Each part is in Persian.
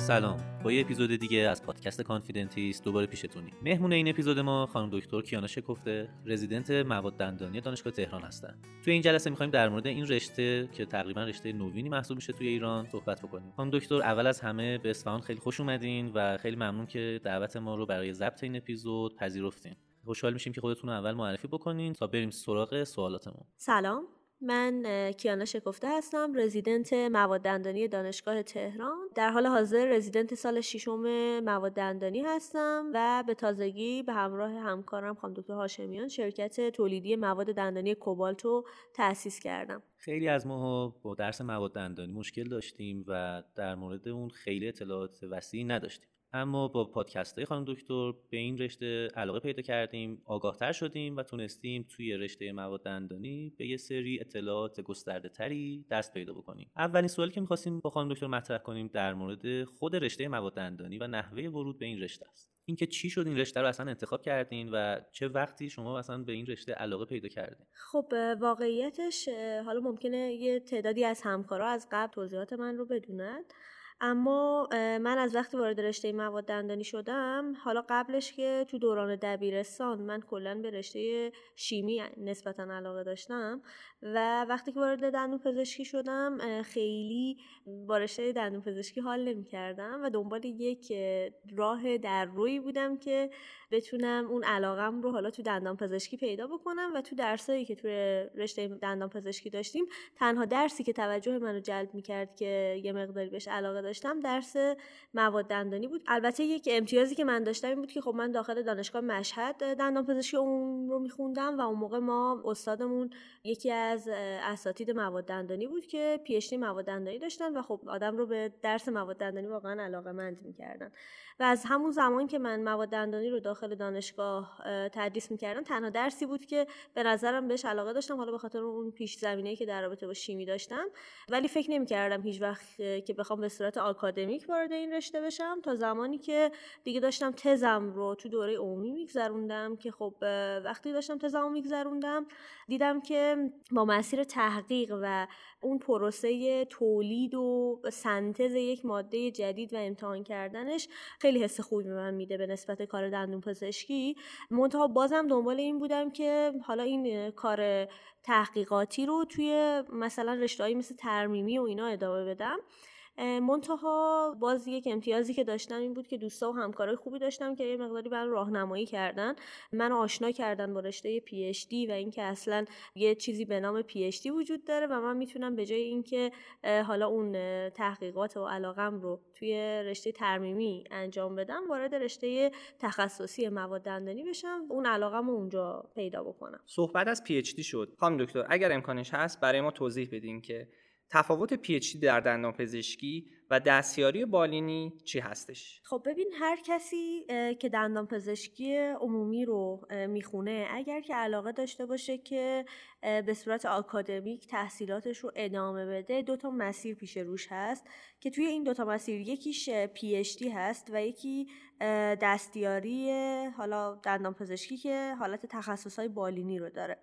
سلام. با یه اپیزود دیگه از پادکست Confidentist دوباره پیشتونیم مهمون این اپیزود ما خانم دکتر کیانا شکفته رزیدنت مواد دندانی دانشگاه تهران هستن. توی این جلسه می‌خوایم در مورد این رشته که تقریبا رشته نوینی محسوب میشه توی ایران صحبت بکنیم. خانم دکتر اول از همه به اصفهان خیلی خوش اومدین و خیلی ممنون که دعوت ما رو برای ضبط این اپیزود پذیرفتین. خوشحال میشیم که خودتون اول معرفی بکنین تا بریم سراغ سوالاتمون. سلام. من کیانا شکفته هستم رزیدنت مواد دندانی دانشگاه تهران. در حال حاضر رزیدنت سال ششم مواد دندانی هستم و به تازگی به همراه همکارم خانم دکتر هاشمیان شرکت تولیدی مواد دندانی کوبالتو تأسیس کردم. خیلی از ما با درس مواد دندانی مشکل داشتیم و در مورد اون خیلی اطلاعات وسیعی نداشتیم. اما با پادکست های خانم دکتر به این رشته علاقه پیدا کردیم آگاهتر شدیم و تونستیم توی رشته مواد دندانی به یه سری اطلاعات گسترده تری دست پیدا بکنیم. اولین سوالی که می‌خواستیم با خانم دکتر مطرح کنیم در مورد خود رشته مواد دندانی و نحوه ورود به این رشته است. اینکه چی شد این رشته رو اصلا انتخاب کردین و چه وقتی شما اصلا به این رشته علاقه پیدا کردین؟ خب واقعیتش حالا ممکنه یه تعدادی از همکارا از قبل توضیحات من رو بدونند اما من از وقتی وارد رشته مواد دندانی شدم حالا قبلش که تو دوران دبیرستان من کلا به رشته شیمی نسبتا علاقه داشتم و وقتی که وارد دندون پزشکی شدم خیلی با رشته دندون پزشکی حال نمی کردم و دنبال یک راه در روی بودم که بتونم اون علاقم رو حالا تو دندان پزشکی پیدا بکنم و تو درسایی که تو رشته دندان پزشکی داشتیم تنها درسی که توجه منو جلب می‌کرد که یه مقداری بهش علاقه داشتم درس مواد دندانی بود. البته یک امتیازی که من داشتم این بود که خب من داخل دانشگاه مشهد دندان پزشکی اون رو میخوندم و اون موقع ما استادمون یکی از اساتید مواد دندانی بود که پی مواد دندانی داشتن و خب آدم رو به درس مواد دندانی واقعا علاقه مند می‌کردن. و از همون زمان که من مواد دندانی رو داخل دانشگاه تدریس می‌کردم. تنها درسی بود که به نظرم بهش علاقه داشتم. حالا به خاطر اون پیش زمینه‌ای که در رابطه با شیمی داشتم. ولی فکر نمی‌کردم هیچ وقت که بخوام به صورت آکادمیک وارد این رشته بشم. تا زمانی که دیگه داشتم تزم رو تو دوره عمومی میگذروندم که خب وقتی داشتم تزم رو میگذروندم دیدم که با مسیر تحقیق و اون پروسه تولید و سنتز یک ماده جدید و امتحان کردنش خیلی حس خوبی به من میده به نسبت کار دندون پزشکی. منتها بازم دنبال این بودم که حالا این کار تحقیقاتی رو توی مثلا رشتههایی مثل ترمیمی و اینا ادامه بدم. منتها باز یک امتیازی که داشتم این بود که دوستا و همکارای خوبی داشتم که یه مقداری برام راهنمایی کردن. من آشنا کردن با رشته پی اچ دی و اینکه اصلا یه چیزی به نام پی اچ دی وجود داره و من می‌تونم به جای اینکه حالا اون تحقیقات و علاقم رو توی رشته ترمیمی انجام بدم وارد رشته تخصصی مواد دندانی بشم اون علاقم رو اونجا پیدا بکنم. صحبت از پی اچ دی شد. خانم دکتر اگر امکانش هست برای ما توضیح بدین که تفاوت پی در دندان پزشکی و دستیاری بالینی چی هستش؟ خب ببین هر کسی که دندان پزشکی عمومی رو می‌خونه اگر که علاقه داشته باشه که به صورت آکادمیک تحصیلاتش رو ادامه بده دو تا مسیر پیش روش هست که توی این دو تا مسیر یکیش پی هست و یکی دستیاری حالا دندان پزشکی که حالت تخصص بالینی رو داره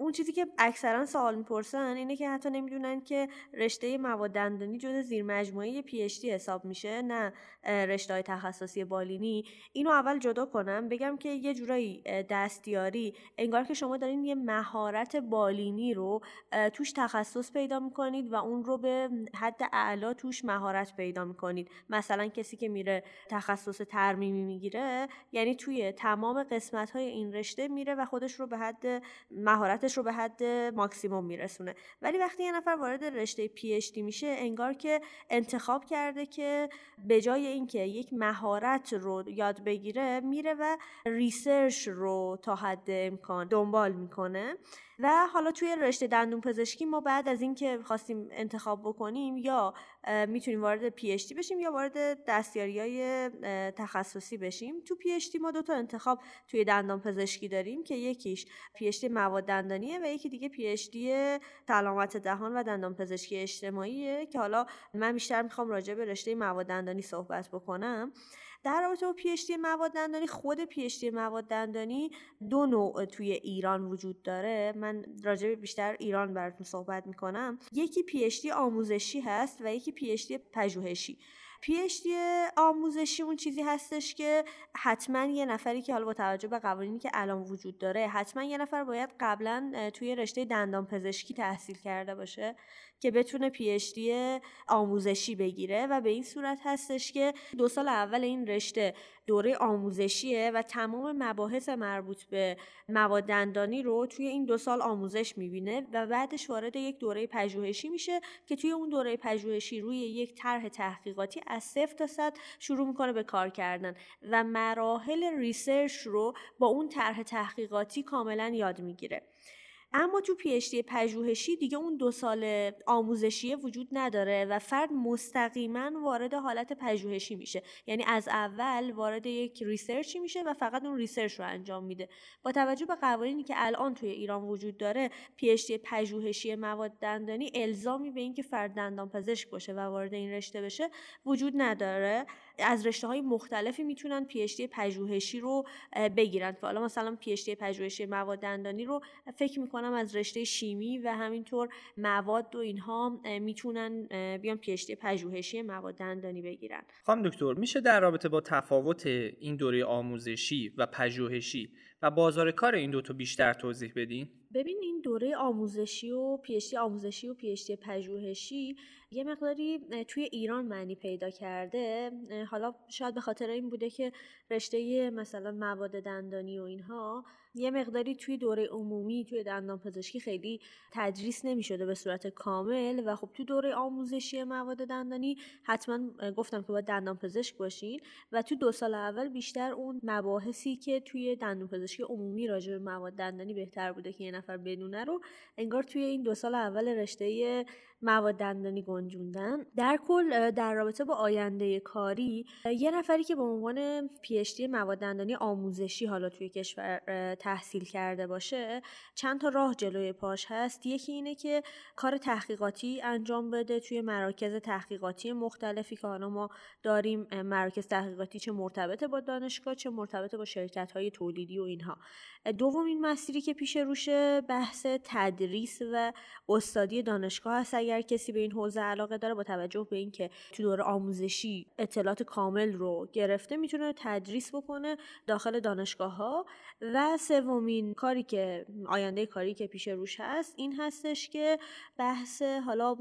اون چیزی که اکثرا سوال می‌پرسن اینه که حتی نمی‌دونن که رشته مواد دندانی جز زیر مجموعه پی حساب میشه نه رشته های تخصصی بالینی. اینو اول جدا کنم بگم که یه جورایی دستیاری انگار که شما دارین یه مهارت بالینی رو توش تخصص پیدا می‌کنید و اون رو به حد اعلا توش مهارت پیدا می‌کنید. مثلا کسی که میره تخصص ترمیمی می‌گیره یعنی توی تمام قسمت های این رشته میره و خودش رو به حد مهارت رو به حد ماکسیموم میرسونه. ولی وقتی یه نفر وارد رشته پی میشه انگار که انتخاب کرده که به جای اینکه یک مهارت رو یاد بگیره میره و research رو تا حد امکان دنبال می‌کنه. و حالا توی رشته دندون پزشکی ما بعد از اینکه خواستیم انتخاب بکنیم یا می‌تونیم وارد PhD بشیم یا وارد دستیاری های تخصصی بشیم تو PhD ما دو تا انتخاب توی دندان پزشکی داریم که یکیش PhD مواد دندانیه و یکی دیگه PhD سلامت دهان و دندان پزشکی اجتماعیه که حالا من بیشتر می‌خوام راجع به رشته مواد دندانی صحبت بکنم. در رابطه با PhD مواد دندانی خود PhD مواد دندانی دو نوع توی ایران وجود داره. من راجع بیشتر ایران براتون صحبت می‌کنم. یکی PhD آموزشی هست و یکی PhD پژوهشی. PhD آموزشی اون چیزی هستش که حتما یه نفری که حالا با توجه به قوانینی که الان وجود داره حتما یه نفر باید قبلا توی رشته دندان پزشکی تحصیل کرده باشه که بتونه PhD آموزشی بگیره و به این صورت هستش که دو سال اول این رشته دوره آموزشیه و تمام مباحث مربوط به مواد دندانی رو توی این دو سال آموزش می‌بینه و بعدش وارد یک دوره پژوهشی میشه که توی اون دوره پژوهشی روی یک طرح تحقیقاتی از صفر تا صد شروع می‌کنه به کار کردن و مراحل ریسرچ رو با اون طرح تحقیقاتی کاملا یاد می‌گیره. اما تو PhD پژوهشی دیگه اون دو سال آموزشی وجود نداره و فرد مستقیما وارد حالت پژوهشی میشه. یعنی از اول وارد یک research ی میشه و فقط اون research رو انجام میده. با توجه به قوانینی که الان توی ایران وجود داره PhD پژوهشی مواد دندانی الزامی به اینکه فرد دندان پزشک باشه و وارد این رشته بشه وجود نداره. از رشته های مختلفی می‌تونن PhD پژوهشی رو بگیرن. که حالا مثلا پیشتی پژوهشی مواد دندانی رو فکر می‌کنم از رشته شیمی و همینطور مواد و اینها می‌تونن بیان پیشتی پژوهشی مواد دندانی بگیرن. خانم دکتر میشه در رابطه با تفاوت این دوره آموزشی و پژوهشی و بازار کار این دوتا بیشتر توضیح بدین؟ ببین این دوره آموزشی و پیشتی آموزشی و پیشتی پژوهشی یه مقداری توی ایران معنی پیدا کرده. حالا شاید به خاطر این بوده که رشته مثلا مواد دندانی و اینها یه مقداری توی دوره عمومی توی دندان پزشکی خیلی تدریس نمی شده به صورت کامل و خب توی دوره آموزشی مواد دندانی حتما گفتم که باید دندان پزشک باشین و توی دو سال اول بیشتر اون مباحثی که توی دندان پزشکی عمومی راجع به مواد دندانی بهتر بوده که یه نفر بدونه رو انگار توی این دو سال اول رشته مواد دندانی گنجوندن در کل در رابطه با آینده کاری یه نفری که به عنوان پیشتی مواد دندانی آموزشی حالا توی کشور تحصیل کرده باشه چند تا راه جلوی پاش هست. یکی اینه که کار تحقیقاتی انجام بده توی مراکز تحقیقاتی مختلفی که حالا ما داریم مراکز تحقیقاتی چه مرتبط با دانشگاه چه مرتبط با شرکت های تولیدی و اینها. دومین مسیری که پیش روشه بحث تدریس و استادی دانشگاه هست. اگر کسی به این حوزه علاقه داره با توجه به اینکه تو دوره آموزشی اطلاعات کامل رو گرفته می‌تونه تدریس بکنه داخل دانشگاه ها و سومین کاری که آینده کاری که پیش روش هست این هستش که بحث حالا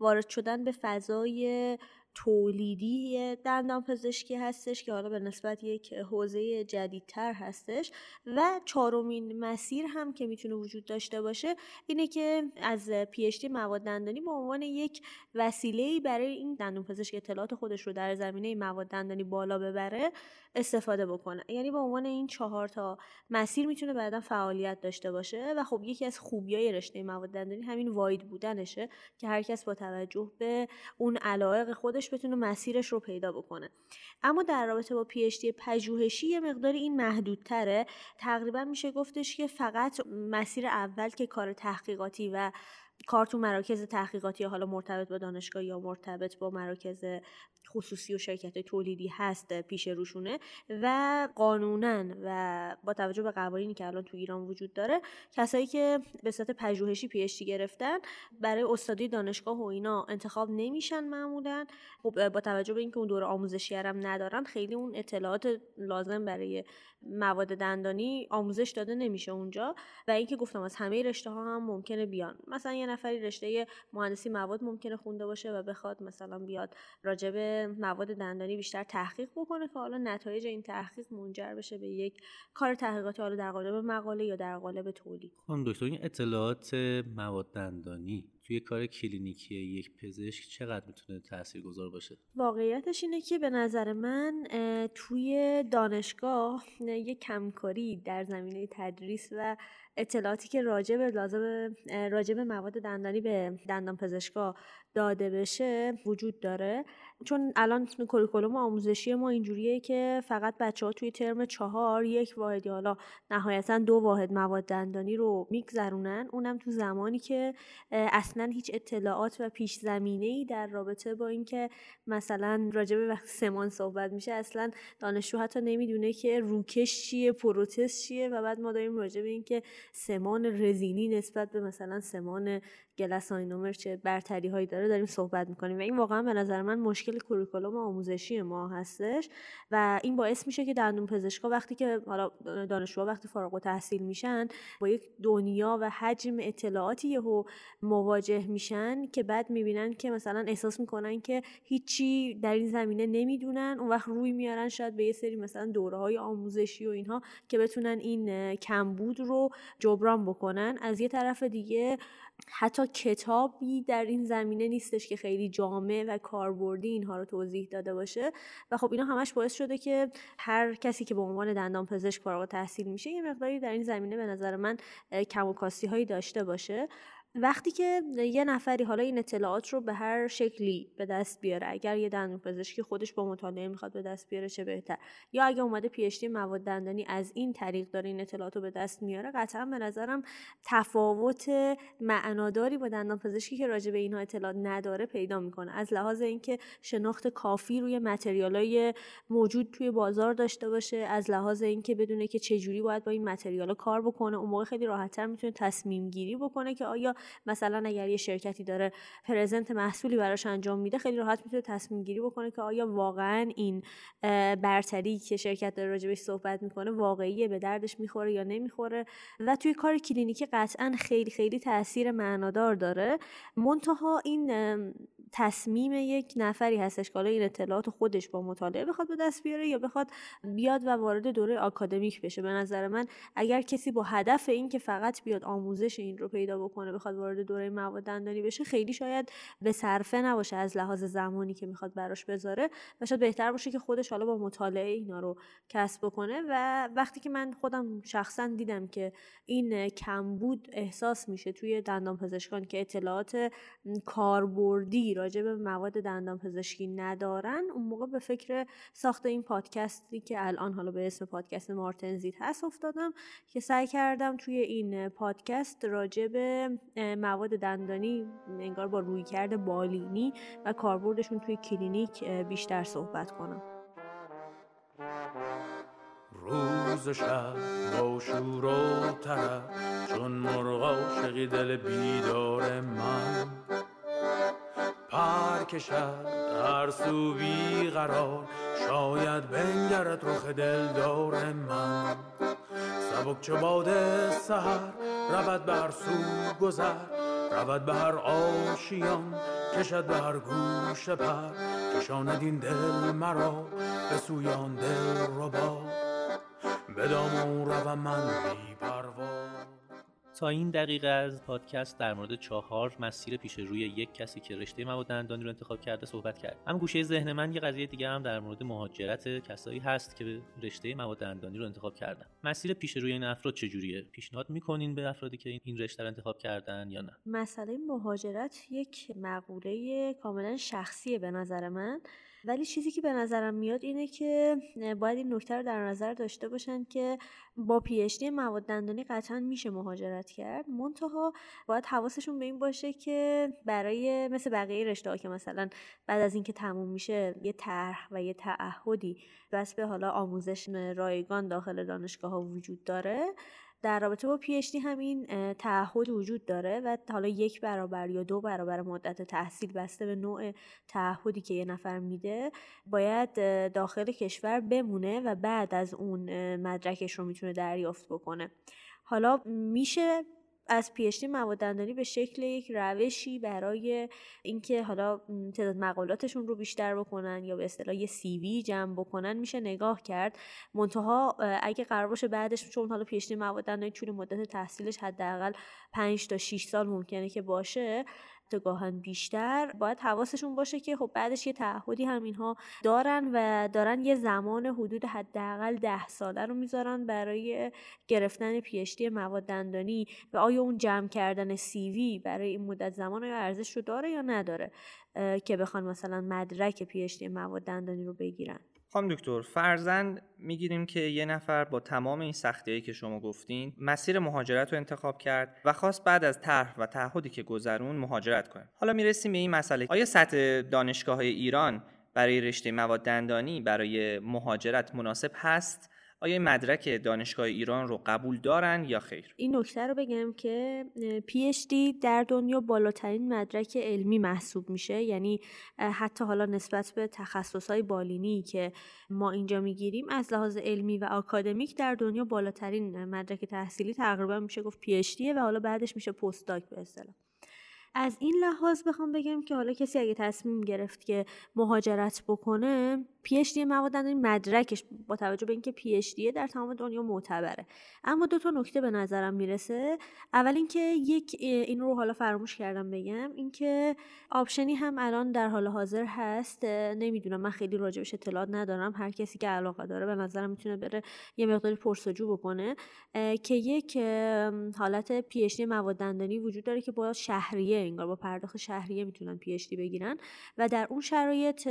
وارد شدن به فضای تولیدی دندان پزشکی هستش که حالا به نسبت یک حوزه جدیدتر هستش و چهارمین مسیر هم که می‌تونه وجود داشته باشه اینه که از پیشتی مواد دندانی به عنوان یک وسیله برای این دندان پزشک اطلاعات خودش رو در زمینه مواد دندانی بالا ببره استفاده بکنه. یعنی به عنوان این چهار تا مسیر می‌تونه بعدا فعالیت داشته باشه و خب یکی از خوبیای رشته مواد دندانی همین واید بودنشه که هر کس با توجه به اون علایق خودش بتونه مسیرش رو پیدا بکنه. اما در رابطه با پی پژوهشی یه مقداری این محدودتره. تقریبا میشه گفتش که فقط مسیر اول که کار تحقیقاتی و کار تو مراکز تحقیقاتی حالا مرتبط با دانشگاه یا مرتبط با مراکز خصوصی و شرکت تولیدی هست پیش روشونه و قانونا و با توجه به قوانینی که الان تو ایران وجود داره کسایی که به صورت پژوهشی پیشتی گرفتن برای استادی دانشگاه و اینا انتخاب نمیشن معمولا. خب با توجه به اینکه اون دوره آموزشی هم ندارن خیلی اون اطلاعات لازم برای مواد دندانی آموزش داده نمیشه اونجا و اینکه گفتم از همه رشته ها هم ممکنه بیان. مثلا یه نفری رشته مهندسی مواد ممکنه خونده باشه و بخواد مثلا بیاد راجب مواد دندانی بیشتر تحقیق بکنه که حالا نتایج این تحقیق منجر بشه به یک کار تحقیقاتی حالا در قالب مقاله یا در قالب تولید. خانم دکتر این اطلاعات مواد دندانی توی کار کلینیکی یک پزشک چقدر می‌تونه تاثیرگذار باشه؟ واقعیتش اینه که به نظر من توی دانشگاه یک کمکاری در زمینه تدریس و اطلاعاتی که راجع به لازم راجع به مواد دندانی به دندان پزشکا داده بشه وجود داره. چون الان کریکولوم آموزشی ما اینجوریه که فقط بچه ها توی ترم چهار یک واحد حالا نهایتا دو واحد مواد دندانی رو میگذرونن. اونم تو زمانی که اصلا هیچ اطلاعات و پیش زمینه ای در رابطه با اینکه مثلا راجع به وقت سمان صحبت میشه اصلا دانشجو حتی نمی‌دونه که روکش چیه پروتز چیه و بعد ما داریم راجع به اینکه سمان رزینی نسبت به مثلا سمان گلساینومر چه برتری هایی داره داریم صحبت می‌کنیم. و این واقعا به نظر من مشکل کوریکولوم آموزشی ما هستش و این باعث میشه که دندون پزشکا وقتی که حالا دانشجوها وقتی فارغ التحصیل میشن با یک دنیا و حجم اطلاعاتی یهو مواجه میشن که بعد می‌بینن که مثلا احساس می‌کنن که هیچی در این زمینه نمی‌دونن اون وقت روی میارن شاید به یه سری مثلا دوره های آموزشی و اینها که بتونن این کمبود رو جبران بکنن از یه طرف دیگه حتی کتابی در این زمینه نیستش که خیلی جامع و کاربردی اینها رو توضیح داده باشه. و خب اینا همش باعث شده که هر کسی که به عنوان دندان پزشک فارغ تحصیل میشه یه مقداری در این زمینه به نظر من کم و کاستی هایی داشته باشه. وقتی که یه نفری حالا این اطلاعات رو به هر شکلی به دست بیاره اگر یه دندون پزشکی خودش با مطالعه می‌خواد به دست بیاره چه بهتر؟ یا اگه اومده پیشتی مواد دندانی از این طریق داره این اطلاعات رو به دست میاره قطعا به نظرم تفاوت معناداری با دندان پزشکی که راجع به اینها اطلاعات نداره پیدا می‌کنه. از لحاظ اینکه شناخت کافی روی متریالای موجود توی بازار داشته باشه از لحاظ اینکه بدونه که چه جوری باید با این متریالا کار بکنه اون موقع خیلی راحتتر می‌تونه تصمیم گیری بکنه که آیا مثلا اگر یه شرکتی داره پرزنت محصولی براش انجام میده خیلی راحت می‌تونه تصمیم گیری بکنه که آیا واقعا این برتری که شرکت داره راجبش صحبت می‌کنه واقعیه به دردش می‌خوره یا نمی‌خوره؟ و توی کار کلینیکی قطعا خیلی خیلی تاثیر معنادار داره. منتها این تصمیم یک نفری هستش که این اطلاعات خودش با مطالعه بخواد به دست بیاره یا بخواد بیاد و وارد دوره آکادمیک بشه. به نظر من اگر کسی با هدف این که فقط بیاد آموزش این رو پیدا بکنه بخواد وارد دوره مواد دندانی بشه خیلی شاید به صرفه نباشه از لحاظ زمانی که می‌خواد براش بذاره و شاید بهتر باشه که خودش حالا با مطالعه اینا رو کسب بکنه و وقتی که من خودم شخصا دیدم که این کمبود احساس میشه توی دندان پزشکان که اطلاعات کاربردی راجع به مواد دندان پزشکی ندارن اون موقع به فکر ساخت این پادکستی که الان حالا به اسم پادکست مارتنزیت هست افتادم که سعی کردم توی این پادکست راجع به مواد دندانی انگار با رویکرد بالینی و کاربردشون توی کلینیک بیشتر صحبت کنم. روز شب با شور و چون مرغا شقی دل بیدار من. پر کشد هر سو قرار شاید بنگرد رخ دلدار من. سبک چه باد سهر رود بر سو گذر. رود به هر آشیان کشد به هر گوش پر. کشاند این دل مرا به سویان دل ربا. بدامون روم من بی تا این دقیقه از پادکست در مورد چهار مسیر پیش روی یک کسی که رشته مواد دندانی رو انتخاب کرده صحبت کرد. اما گوشه ذهن من یه قضیه دیگه هم در مورد مهاجرت کسایی هست که رشته مواد دندانی رو انتخاب کردن. مسیر پیش روی این افراد چجوریه؟ پیشنهاد می‌کنین به افرادی که این رشته رو انتخاب کردن یا نه؟ مسئله مهاجرت یک مقوله کاملا شخصیه به نظر من. ولی چیزی که به نظرم میاد اینه که باید این نکته رو در نظر داشته باشن که با پیشتی مواد دندانی قطعا میشه مهاجرت کرد. منتها باید حواسشون به این باشه که برای مثل بقیه رشته ها که مثلا بعد از اینکه تموم میشه یه طرح و یه تعهدی بس به حالا آموزش رایگان داخل دانشگاه ها وجود داره. در رابطه با پی همین تعهد وجود داره و حالا یک برابر یا دو برابر مدت تحصیل بسته به نوع تعهدی که یه نفر میده باید داخل کشور بمونه و بعد از اون مدرکش رو می‌تونه دریافت بکنه. حالا میشه از پیشتی مواد دندانی به شکل یک روشی برای اینکه حالا تعداد مقالاتشون رو بیشتر بکنن یا به اصطلاح یه سی وی جمع بکنن میشه نگاه کرد. منتها اگه قرار باشه بعدش چون حالا پیشتی مواد طول مدت تحصیلش حداقل 5 تا 6 سال ممکنه که باشه گاهن بیشتر باید حواسشون باشه که خب بعدش یه تعهدی هم اینها دارن و دارن یه زمان حدود حداقل ده ساله رو می‌ذارن برای گرفتن پیشتی مواد دندانی. و آیا اون جمع کردن سیوی برای این مدت زمان آیا ارزش رو داره یا نداره که بخوان مثلا مدرک پیشتی مواد دندانی رو بگیرن؟ خانم دکتر فرزن می‌گیریم که یه نفر با تمام این سختیایی که شما گفتین مسیر مهاجرت رو انتخاب کرد و خواست بعد از طرح و تعهدی که گذرون مهاجرت کنه. حالا می‌رسیم به این مسئله. آیا سطح دانشگاه های ایران برای رشته مواد دندانی برای مهاجرت مناسب هست؟ آیا مدرک دانشگاه ایران رو قبول دارن یا خیر؟ این نکته رو بگم که PhD در دنیا بالاترین مدرک علمی محسوب میشه. یعنی حتی حالا نسبت به تخصصهای بالینی که ما اینجا می‌گیریم از لحاظ علمی و آکادمیک در دنیا بالاترین مدرک تحصیلی تقریبا میشه گفت PhD و حالا بعدش میشه postdoc به اصطلاح. از این لحاظ بخوام بگم که حالا کسی اگه تصمیم گرفت که مهاجرت بکنه PhD مواد مدرکش با توجه به اینکه PhD در تمام دنیا معتبره. اما دو تا نکته به نظرم می‌رسه. اول اینکه یک این رو حالا فراموش کردم بگم اینکه option ی هم الان در حال حاضر هست. نمی‌دونم من خیلی راجبش اطلاعات ندارم. هر کسی که علاقه داره به نظرم می‌تونه بره یه مقداری پرس‌وجو بکنه. که یک حالت PhD مواد وجود داره که با شهریه انگار با پرداخت شهریه می‌تونن PhD بگیرن و در اون شرایط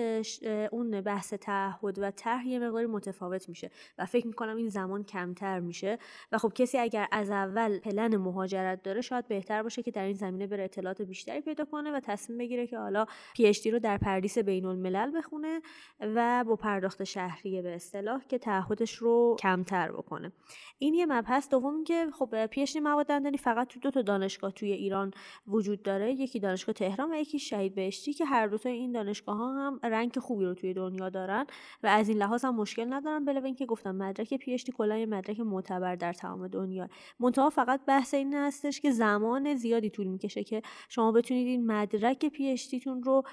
اون بحث تعهد و طرح یه مقداری متفاوت میشه و فکر می‌کنم این زمان کمتر میشه و خب کسی اگر از اول پلن مهاجرت داره شاید بهتر باشه که در این زمینه بره اطلاعات بیشتری پیدا کنه و تصمیم بگیره که حالا PhD رو در پردیس بین الملل بخونه و با پرداخت شهریه به اصطلاح که تعهدش رو کمتر بکنه. این یه مبحث دوم که خب PhD مواد دندانی فقط تو دو تا دانشگاه توی ایران وجود داره. یکی دانشگاه تهران و یکی شهید بهشتی که هر دو تا این دانشگاه ها هم rank خوبی رو توی دنیا دارن و از این لحاظ هم مشکل ندارن بله اینکه گفتم مدرک PhD مدرک معتبر در تمام دنیا. منتها فقط بحث این هستش که زمان زیادی طول می‌کشه که شما بتونید این مدرک PhD رو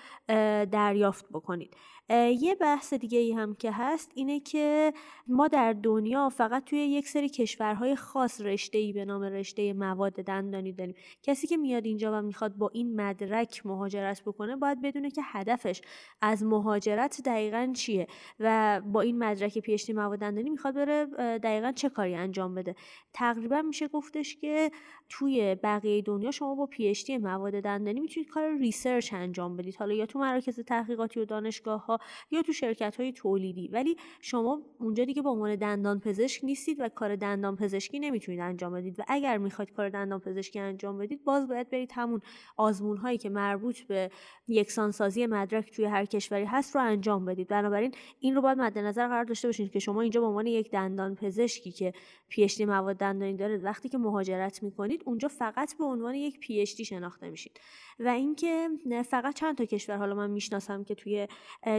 دریافت بکنید. یه بحث دیگه ای هم که هست اینه که ما در دنیا فقط توی یک سری کشورهای خاص رشته ای به نام رشته مواد دندانی داریم. کسی که میاد اینجا و می‌خواد با این مدرک مهاجرت بکنه باید بدونه که هدفش از مهاجرت دقیقا چیه و با این مدرک PhD مواد دندانی می‌خواد بره دقیقا چه کاری انجام بده. تقریبا میشه گفتش که توی بقیه دنیا شما با PhD مواد دندانی می‌تونید کار research انجام بدید. حالا یا تو مراکز تحقیقاتی و دانشگاه ها یا تو شرکت های تولیدی. ولی شما اونجا دیگه به عنوان دندان پزشک نیستید و کار دندان پزشکی نمی‌تونید انجام بدید. و اگر می‌خواید کار دندان پزشکی انجام بدید باز باید برید همون آزمون هایی که مربوط به یکسانسازی مدرک توی هر کشوری هست رو انجام بدید. بنابراین این رو باید مد نظر قرار داشته باشید که شما اینجا به عنوان یک دندان پزشکی که پی مواد دندانی داره وقتی که مهاجرت می‌کنید اونجا فقط به عنوان یک پی شناخته میشید. و اینکه فقط چند تا کشور حالا من می‌شناسم که توی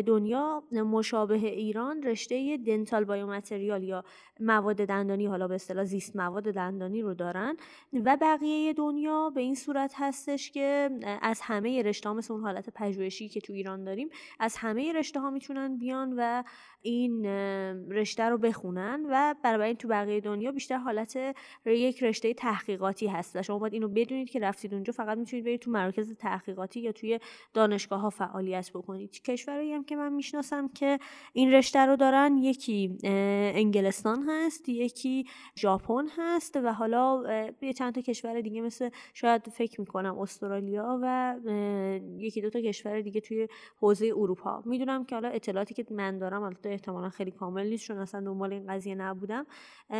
دنیا مشابه ایران رشته دنتال بایومتریال یا مواد دندانی حالا به اصطلاح زیست مواد دندانی رو دارن و بقیه دنیا به این صورت هستش که از همه رشته ها مثل اون حالت پژوهشی که تو ایران داریم از همه رشته ها می‌تونن بیان و این رشته رو بخونن و برای تو بقیه دنیا بیشتر حالت یک رشته تحقیقاتی هست شما باید اینو بدونید که رفتید اونجا فقط می‌تونید برید تو مراکز تحقیقاتی یا توی دانشگاه ها فعالیت بکنید. کشورهایی هم که من می‌شناسم که این رشته رو دارن یکی انگلستان هست یکی ژاپن هست و حالا یه چند تا کشور دیگه مثل شاید فکر می‌کنم استرالیا و یکی دو تا کشور دیگه توی حوزه اروپا. می‌دونم که حالا اطلاعاتی که من دارم البته احتمالا خیلی کامل نیست چون اصلا دنبال این قضیه نبودم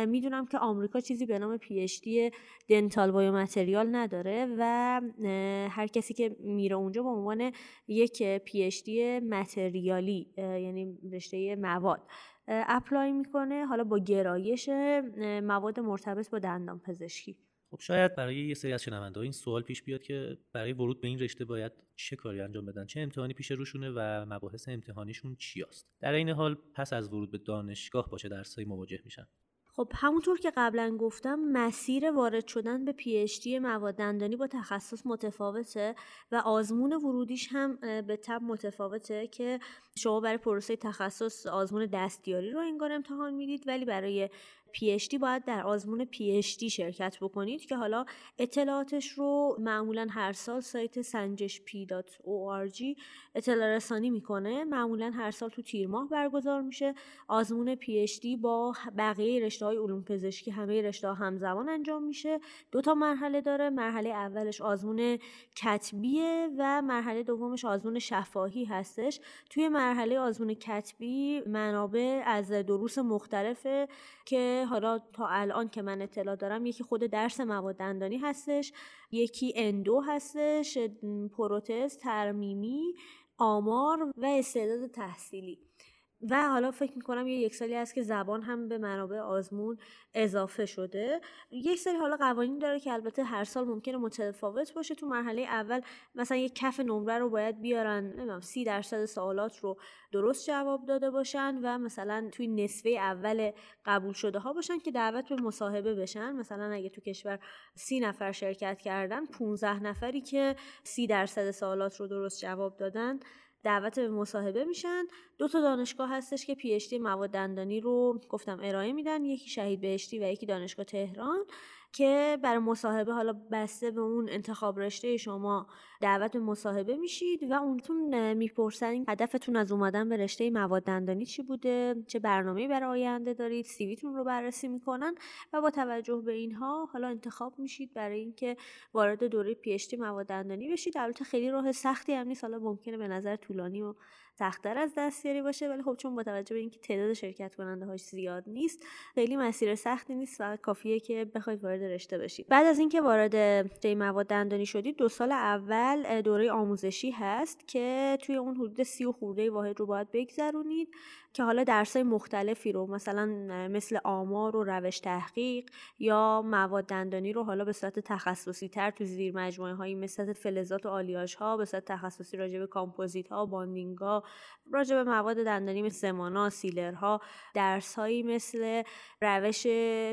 می‌دونم که آمریکا چیزی به نام PhD dental biomaterial نداره و هر کسی که میره اونجا به عنوان یک PhD متریالی یعنی رشته مواد. اپلای می‌کنه حالا با گرایش مواد مرتبط با دندان پزشکی. خب شاید برای یه سری از شنونده این سوال پیش بیاد که برای ورود به این رشته باید چه کاری انجام بدن چه امتحانی پیش روشونه و مباحث امتحانیشون چیاست در این حال پس از ورود به دانشگاه با چه درسایی مواجه میشن؟ خب همونطور که قبلا گفتم مسیر وارد شدن به PhD مواد دندانی با تخصص متفاوته و آزمون ورودیش هم بالطبع متفاوته که شما برای پروسه تخصص آزمون دستیاری رو انگار امتحان می‌دید ولی برای PhD باید در آزمون PhD شرکت بکنید که حالا اطلاعاتش رو معمولا هر سال سایت سنجش پی اطلاع رسانی می‌کنه. معمولا هر سال تو تیر ماه برگزار میشه. آزمون پی با بقیه رشته های علوم پزشکی همه رشته ها همزمان انجام میشه. دو تا مرحله داره. مرحله اولش آزمون کتبیه و مرحله دومش آزمون شفاهی هستش. توی مرحله آزمون کتبی منابع از دروس مختلفه که حالا تا الان که من اطلاع دارم یکی خود درس مواد دندانی هستش یکی اندو هستش پروتز ترمیمی آمار و استعداد تحصیلی. و حالا فکر می‌کنم یه یک سالی هست که زبان هم به منابع آزمون اضافه شده. یک سری حالا قوانین داره که البته هر سال ممکنه متفاوت باشه. تو مرحله اول مثلا یک کف نمره رو باید بیارن نمی‌دونم سی درصد سوالات رو درست جواب داده باشن و مثلا توی نصفه اول قبول شده ها باشن که دعوت به مصاحبه بشن. مثلا اگه تو کشور سی نفر شرکت کردن 15 نفری که سی درصد سوالات رو درست جواب دادن دعوت به مصاحبه میشن. دو تا دانشگاه هستش که پی مواد دندانی رو گفتم ارائه میدن. یکی شهید بهشتی و یکی دانشگاه تهران که برای مصاحبه حالا بسته به اون انتخاب رشته شما دعوت به مصاحبه میشید و اونتون می‌پرسن هدفتون از اومدن به رشته مواد دندانی چی بوده چه برنامه‌ای برای آینده دارید سیویتون رو بررسی می‌کنن و با توجه به اینها حالا انتخاب میشید برای اینکه وارد دوره پی مواد دندانی بشید. البته خیلی راه سختی هم نیست. حالا ممکنه به نظر طولانی و سختتر از دستیاری باشه ولی خب چون با توجه به اینکه تعداد شرکت کننده هاش زیاد نیست خیلی مسیر سختی نیست فقط کافیه که بخواید وارد رشته بشید. بعد از اینکه وارد رشته مواد دندانی شدید دو سال اول دوره آموزشی هست که توی اون حدود سی و خورده واحد رو باید بگذرونید. که حالا درسای مختلفی رو مثلا مثل آمار و روش تحقیق یا مواد دندانی رو حالا به صورت تخصصی تر تو زیر مجموعه هایی مثل فلزات و آلیاژ ها به صورت تخصصی راجع به کامپوزیت ها bonding ها راجع به مواد دندانی مثل سمان‌ها sealer ها درس هایی مثل روش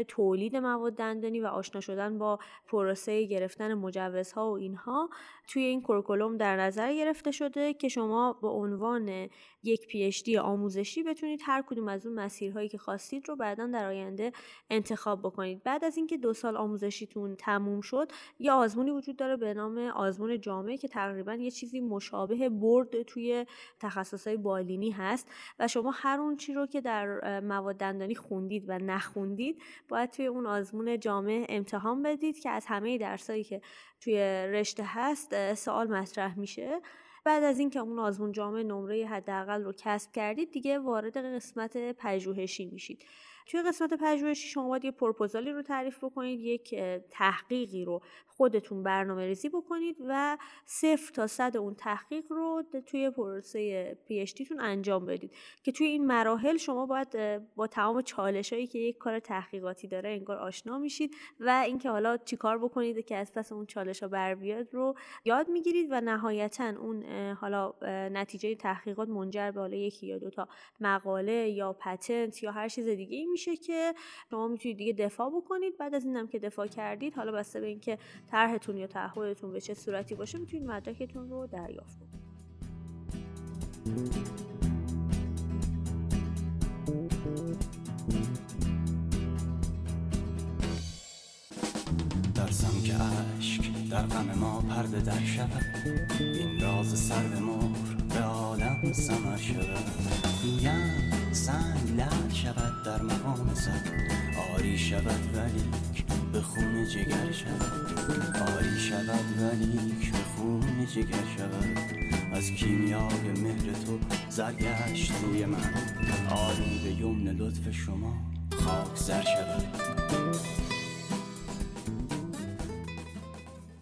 تولید مواد دندانی و آشنا شدن با پروسه گرفتن مجوزها و اینها توی این curriculum در نظر گرفته شده که شما به عنوان یک پی آموزشی بتونید هر کدوم از اون مسیرهایی که خواستید رو بعدا در آینده انتخاب بکنید. بعد از اینکه دو سال آموزشیتون تموم شد یه آزمونی وجود داره به نام آزمون جامعه که تقریبا یه چیزی مشابه برد توی تخصصهای بالینی هست و شما هر اون چی رو که در مواد دندانی خوندید و نخوندید باید توی اون آزمون جامعه امتحان بدید که از همه درسایی که توی رشته هست سوال مطرح میشه. بعد از اینکه اون آزمون جامعه نمره حداقل رو کسب کردید دیگه وارد قسمت پژوهشی میشید. توی قسمت پژوهشی شما باید یه پروپوزالی رو تعریف بکنید یک تحقیقی رو. خودتون برنامه ریزی بکنید و صفر تا صد اون تحقیق رو توی پروسه پی تون انجام بدید که توی این مراحل شما باید با تمام چالش هایی که یک کار تحقیقاتی داره انگار آشنا میشید و اینکه حالا چیکار بکنید که از پس اون چالش ها بر بیاد رو یاد می‌گیرید و نهایتا اون حالا نتیجه تحقیقات منجر به حالا یکی یا دو تا مقاله یا پتنت یا هر چیز دیگه ای میشه که شما می‌تونید دیگه دفاع بکنید. بعد از اینم که دفاع کردید حالا بسته به اینکه طرحتون یا تعهدتون به چه صورتی باشه می‌تونید مدرکتون رو دریافت کنید. ترسم که عشق در غم ما پرده در شود این راز سر به مور به عالم سمر شود. گویم سنگ لعل شود در مقام سر. آری شود ولی به خون جگر شود. آری شود ولی به خون جگر شود. از کیمیای مهر تو زرگشت روی من. آری به یمن لطف شما خاک زر شود.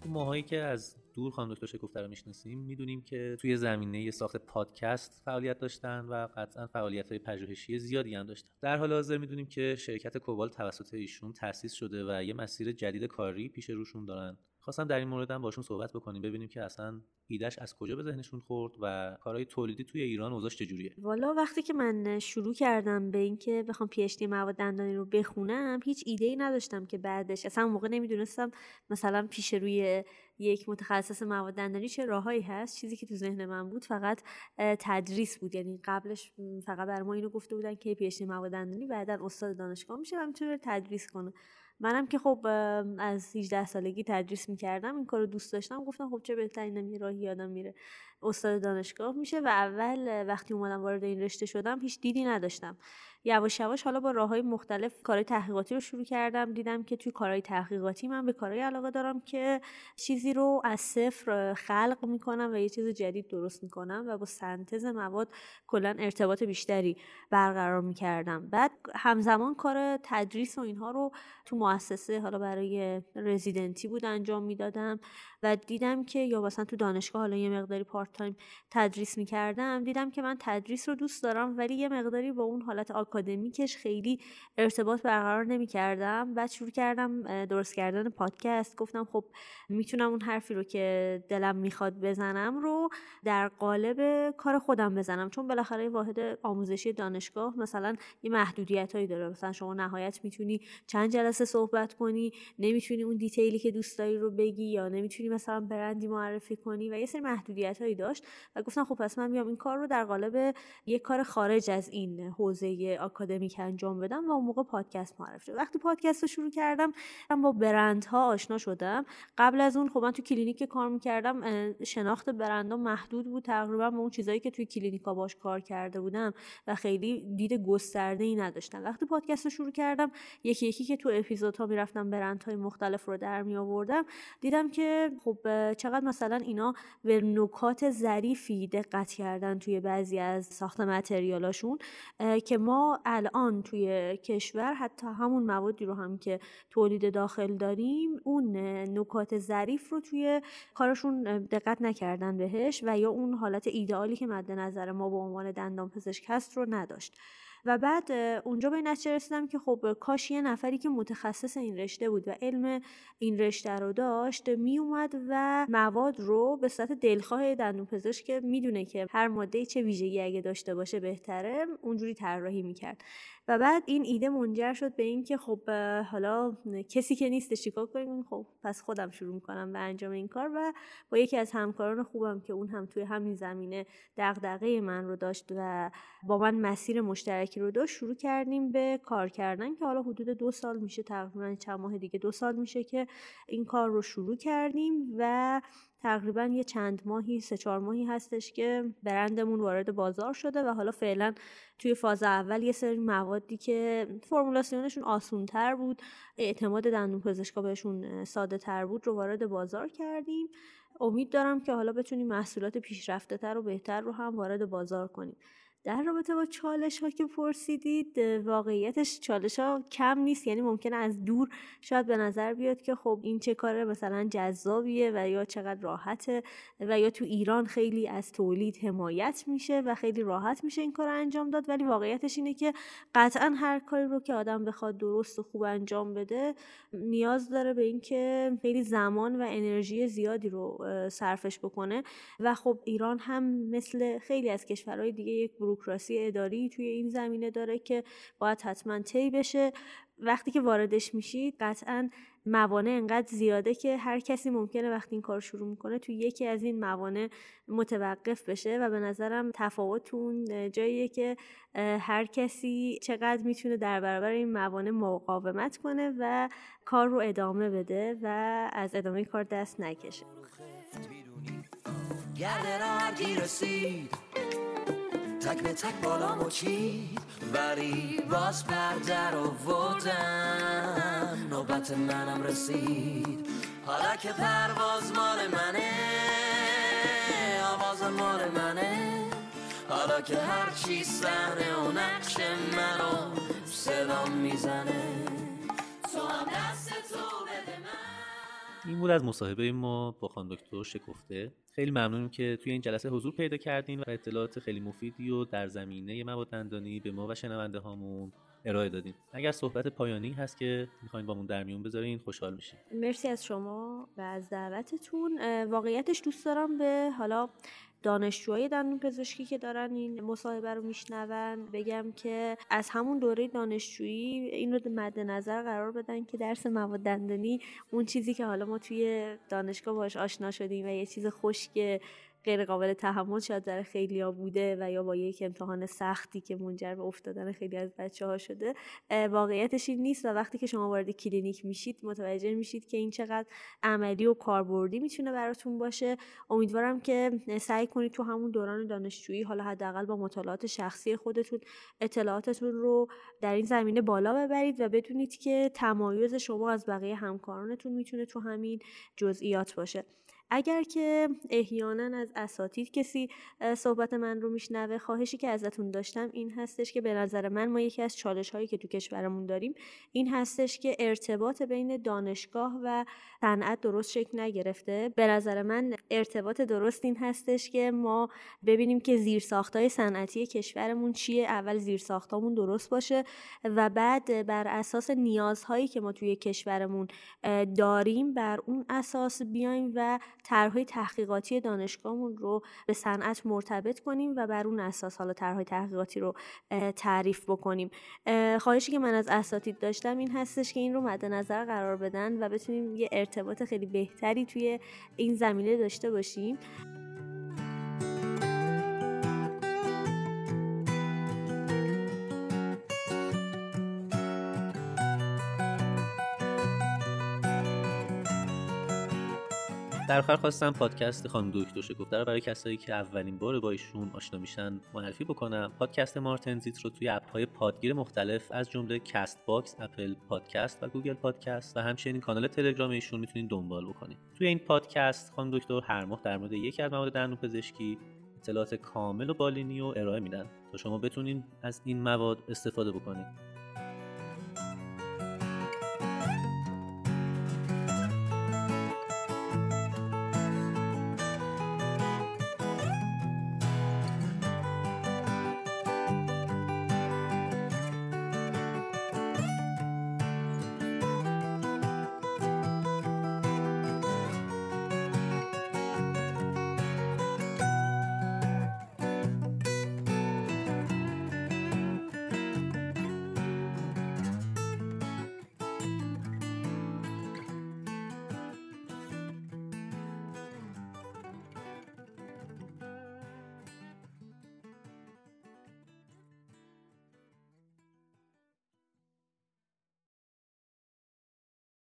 ماهایی که از دور خانم دکتر شکوفته رو می‌شناسیم. می‌دونیم که توی زمینه ساخت پادکست فعالیت داشتن و قطعا فعالیت های پژوهشی زیادی هم داشتن. در حال حاضر می‌دونیم که شرکت کوبال توسط ایشون تأسیس شده و یه مسیر جدید کاری پیش روشون دارن. خواستم در این مورد هم باشون صحبت بکنیم ببینیم که اصلا ایدهش از کجا به ذهنشون خورد و کارهای تولیدی توی ایران اوضاعش چجوریه. والا وقتی که من شروع کردم به اینکه بخوام پی اچ مواد دندانی رو بخونم هیچ ایده ای نداشتم که بعدش اصلا موقع نمی‌دونستم مثلا پیش روی یک متخصص مواد دندانی چه راههایی هست. چیزی که تو ذهن من بود فقط تدریس بود. یعنی قبلش فقط بر ما اینو گفته بودن که پی اچ مواد دندانی بعدا استاد دانشگاه میشه و می‌تونه تدریس کنه. منم که خب از 18 سالگی تدریس می‌کردم این کارو دوست داشتم. گفتم خب چه بهتر اینم یه راهی یادم میره. استاد دانشگاه میشه و اول وقتی اومدم وارد این رشته شدم هیچ دیدی نداشتم. یواش یواش حالا با راه های مختلف کارهای تحقیقاتی رو شروع کردم. دیدم که توی کارهای تحقیقاتی من به کارهای علاقه دارم که چیزی رو از صفر خلق می‌کنم و یه چیز جدید درست می‌کنم و با سنتز مواد کلا ارتباط بیشتری برقرار می‌کردم. بعد همزمان کار تدریس و اینها رو تو مؤسسه حالا برای رزیدنتی بود انجام می‌دادم و دیدم که یا مثلا تو دانشگاه حالا یه مقداری part time تدریس می‌کردم. دیدم که من تدریس رو دوست دارم ولی یه مقداری با اون حالت آکادمیکش خیلی ارتباط برقرار نمی‌کردم بعد شروع کردم درست کردن پادکست. گفتم خب می‌تونم اون حرفی رو که دلم می‌خواد بزنم رو در قالب کار خودم بزنم. چون بالاخره واحد آموزشی دانشگاه مثلا یه محدودیت هایی داره. مثلا شما نهایت می‌تونی چند جلسه صحبت کنی نمی‌تونی اون دیتیلی که دوست داری رو بگی یا نمی‌تونی مثلا برندی معرفی کنی و یه سری محدودیت هایی داشت. و گفتم خب پس من میام این کار رو در قالب یه کار خارج از این حوزه آکادمیک انجام بدم و اون موقع پادکست معرفی وقتی پادکست رو شروع کردم با برندها آشنا شدم. قبل از اون خب من تو کلینیک کار می‌کردم شناخت برندها محدود بود تقریبا به اون چیزایی که توی کلینیکا باش کار کرده بودم و خیلی دید گسترده ای نداشتم. وقتی پادکست رو شروع کردم یکی یکی که تو اپیزودها می‌رفتم برندهای مختلف رو در می آوردم دیدم که خب چقدر مثلا اینا به نکات ظریفی دقت کردن توی بعضی از ساخت material اشون که ما الان توی کشور حتی همون موادی رو هم که تولید داخل داریم اون نکات ظریف رو توی کارشون دقت نکردن بهش و یا اون حالت ایدئالی که مد نظر ما به عنوان دندان پزشک هست رو نداشت. و بعد اونجا به نتیجه رسیدم که خب کاش یه نفری که متخصص این رشته بود و علم این رشته رو داشت می اومد و مواد رو به صورت دلخواه دندون پزشک که می‌دونه که هر ماده چه ویژگی اگه داشته باشه بهتره اونجوری طراحی می‌کرد. و بعد این ایده منجر شد به اینکه خب حالا کسی که نیست چیکار کنیم؟ خب پس خودم شروع می‌کنم به انجام این کار و با یکی از همکاران خوبم که اون هم توی همین زمینه دغدغه من رو داشت و با من مسیر مشترکی رو داشت شروع کردیم به کار کردن که حالا حدود دو سال میشه تقریبا چند ماه دیگه دو سال میشه که این کار رو شروع کردیم و تقریبا یه چند ماهی سه چهار ماهی هستش که برندمون وارد بازار شده و حالا فعلا توی فاز اول یه سری موادی که فرمولاسیونشون آسون تر بود اعتماد دندون پزشکا بهشون ساده تر بود رو وارد بازار کردیم. امید دارم که حالا بتونیم محصولات پیشرفته تر و بهتر رو هم وارد بازار کنیم. در رابطه با چالش ها که پرسیدید واقعیتش چالش ها کم نیست یعنی ممکنه از دور شاید به نظر بیاد که خب این چه کاره مثلا جذابیه و یا چقدر راحته و یا تو ایران خیلی از تولید حمایت میشه و خیلی راحت میشه این کار انجام داد ولی واقعیتش اینه که قطعا هر کاری رو که آدم بخواد درست و خوب انجام بده نیاز داره به اینکه خیلی زمان و انرژی زیادی رو صرفش بکنه. و خب ایران هم مثل خیلی از کشورهای دیگه یک بروکراسی اداری توی این زمینه داره که باید حتما طی بشه. وقتی که واردش میشید قطعا موانع انقدر زیاده که هر کسی ممکنه وقتی این کار شروع می‌کنه توی یکی از این موانع متوقف بشه و به نظرم تفاوت اون جاییه که هر کسی چقدر می‌تونه در برابر این موانع مقاومت کنه و کار رو ادامه بده و از ادامه کار دست نکشه. تک به تک بالا مچید ولی باز پرده رو ودن نوبت منم رسید. حالا که پرواز مال منه. آواز مال منه. حالا که هر چی سهنه و نقش منو صدام می‌زنه. تو هم دست تو بده من. این بود از مصاحبه ما با خان دکتر شکفته. خیلی ممنونیم که توی این جلسه حضور پیدا کردین و اطلاعات خیلی مفیدی و در زمینه مواد دندانی به ما و شنونده هامون ارائه دادین. اگر صحبت پایانی هست که می‌خواین با در میون بذارین خوشحال میشیم. مرسی از شما و از دعوتتون. واقعیتش دوست دارم به حالا دانشجوهای دندون پزشکی که دارن این مصاحبه رو میشنون بگم که از همون دوره دانشجویی این رو مد نظر قرار بدن که درس مواد دندانی اون چیزی که حالا ما توی دانشگاه باش آشنا شدیم و یه چیز خشک غیر قابل تحمل شاید در خیلی ها بوده و یا با یک امتحان سختی که منجر به افتادن خیلی از بچه ها شده واقعیتش این نیست. و وقتی که شما وارد کلینیک میشید متوجه میشید که این چقدر عملی و کاربردی می‌تونه براتون باشه. امیدوارم که سعی کنید تو همون دوران دانشجویی حالا حداقل با مطالعات شخصی خودتون اطلاعاتتون رو در این زمینه بالا ببرید و بدونید که تمایز شما از بقیه همکارانتون می‌تونه تو همین جزئیات باشه. اگر که احیانا از اساتید کسی صحبت من رو میشنوه خواهشی که ازتون داشتم این هستش که به نظر من ما یکی از چالش هایی که تو کشورمون داریم این هستش که ارتباط بین دانشگاه و صنعت درست شکل نگرفته. به نظر من ارتباط درست این هستش که ما ببینیم که زیرساختهای صنعتی کشورمون چیه اول زیرساختامون درست باشه و بعد بر اساس نیازهایی که ما توی کشورمون داریم بر اون اساس بیایم و طرحهای تحقیقاتی دانشگاهمون رو به صنعت مرتبط کنیم و بر اون اساس حالا طرحهای تحقیقاتی رو تعریف بکنیم. خواهشی که من از اساتید داشتم این هستش که این رو مد نظر قرار بدن و بتونیم یه ارتباط خیلی بهتری توی این زمینه داشته باشیم. در آخر خواستم پادکست خانم دکتر شکفته رو برای کسایی که اولین بار با ایشون آشنا میشن معرفی بکنم. پادکست مارتنزیت رو توی app های پادگیر مختلف از جمله کست باکس اپل پادکست و گوگل پادکست و همچنین کانال تلگرام ایشون می‌تونید دنبال بکنید. توی این پادکست خانم دکتر هر ماه در مورد یکی از مواد دندون پزشکی اطلاعات کامل و بالینی رو ارائه میدن تا شما بتونید از این مواد استفاده بکنید.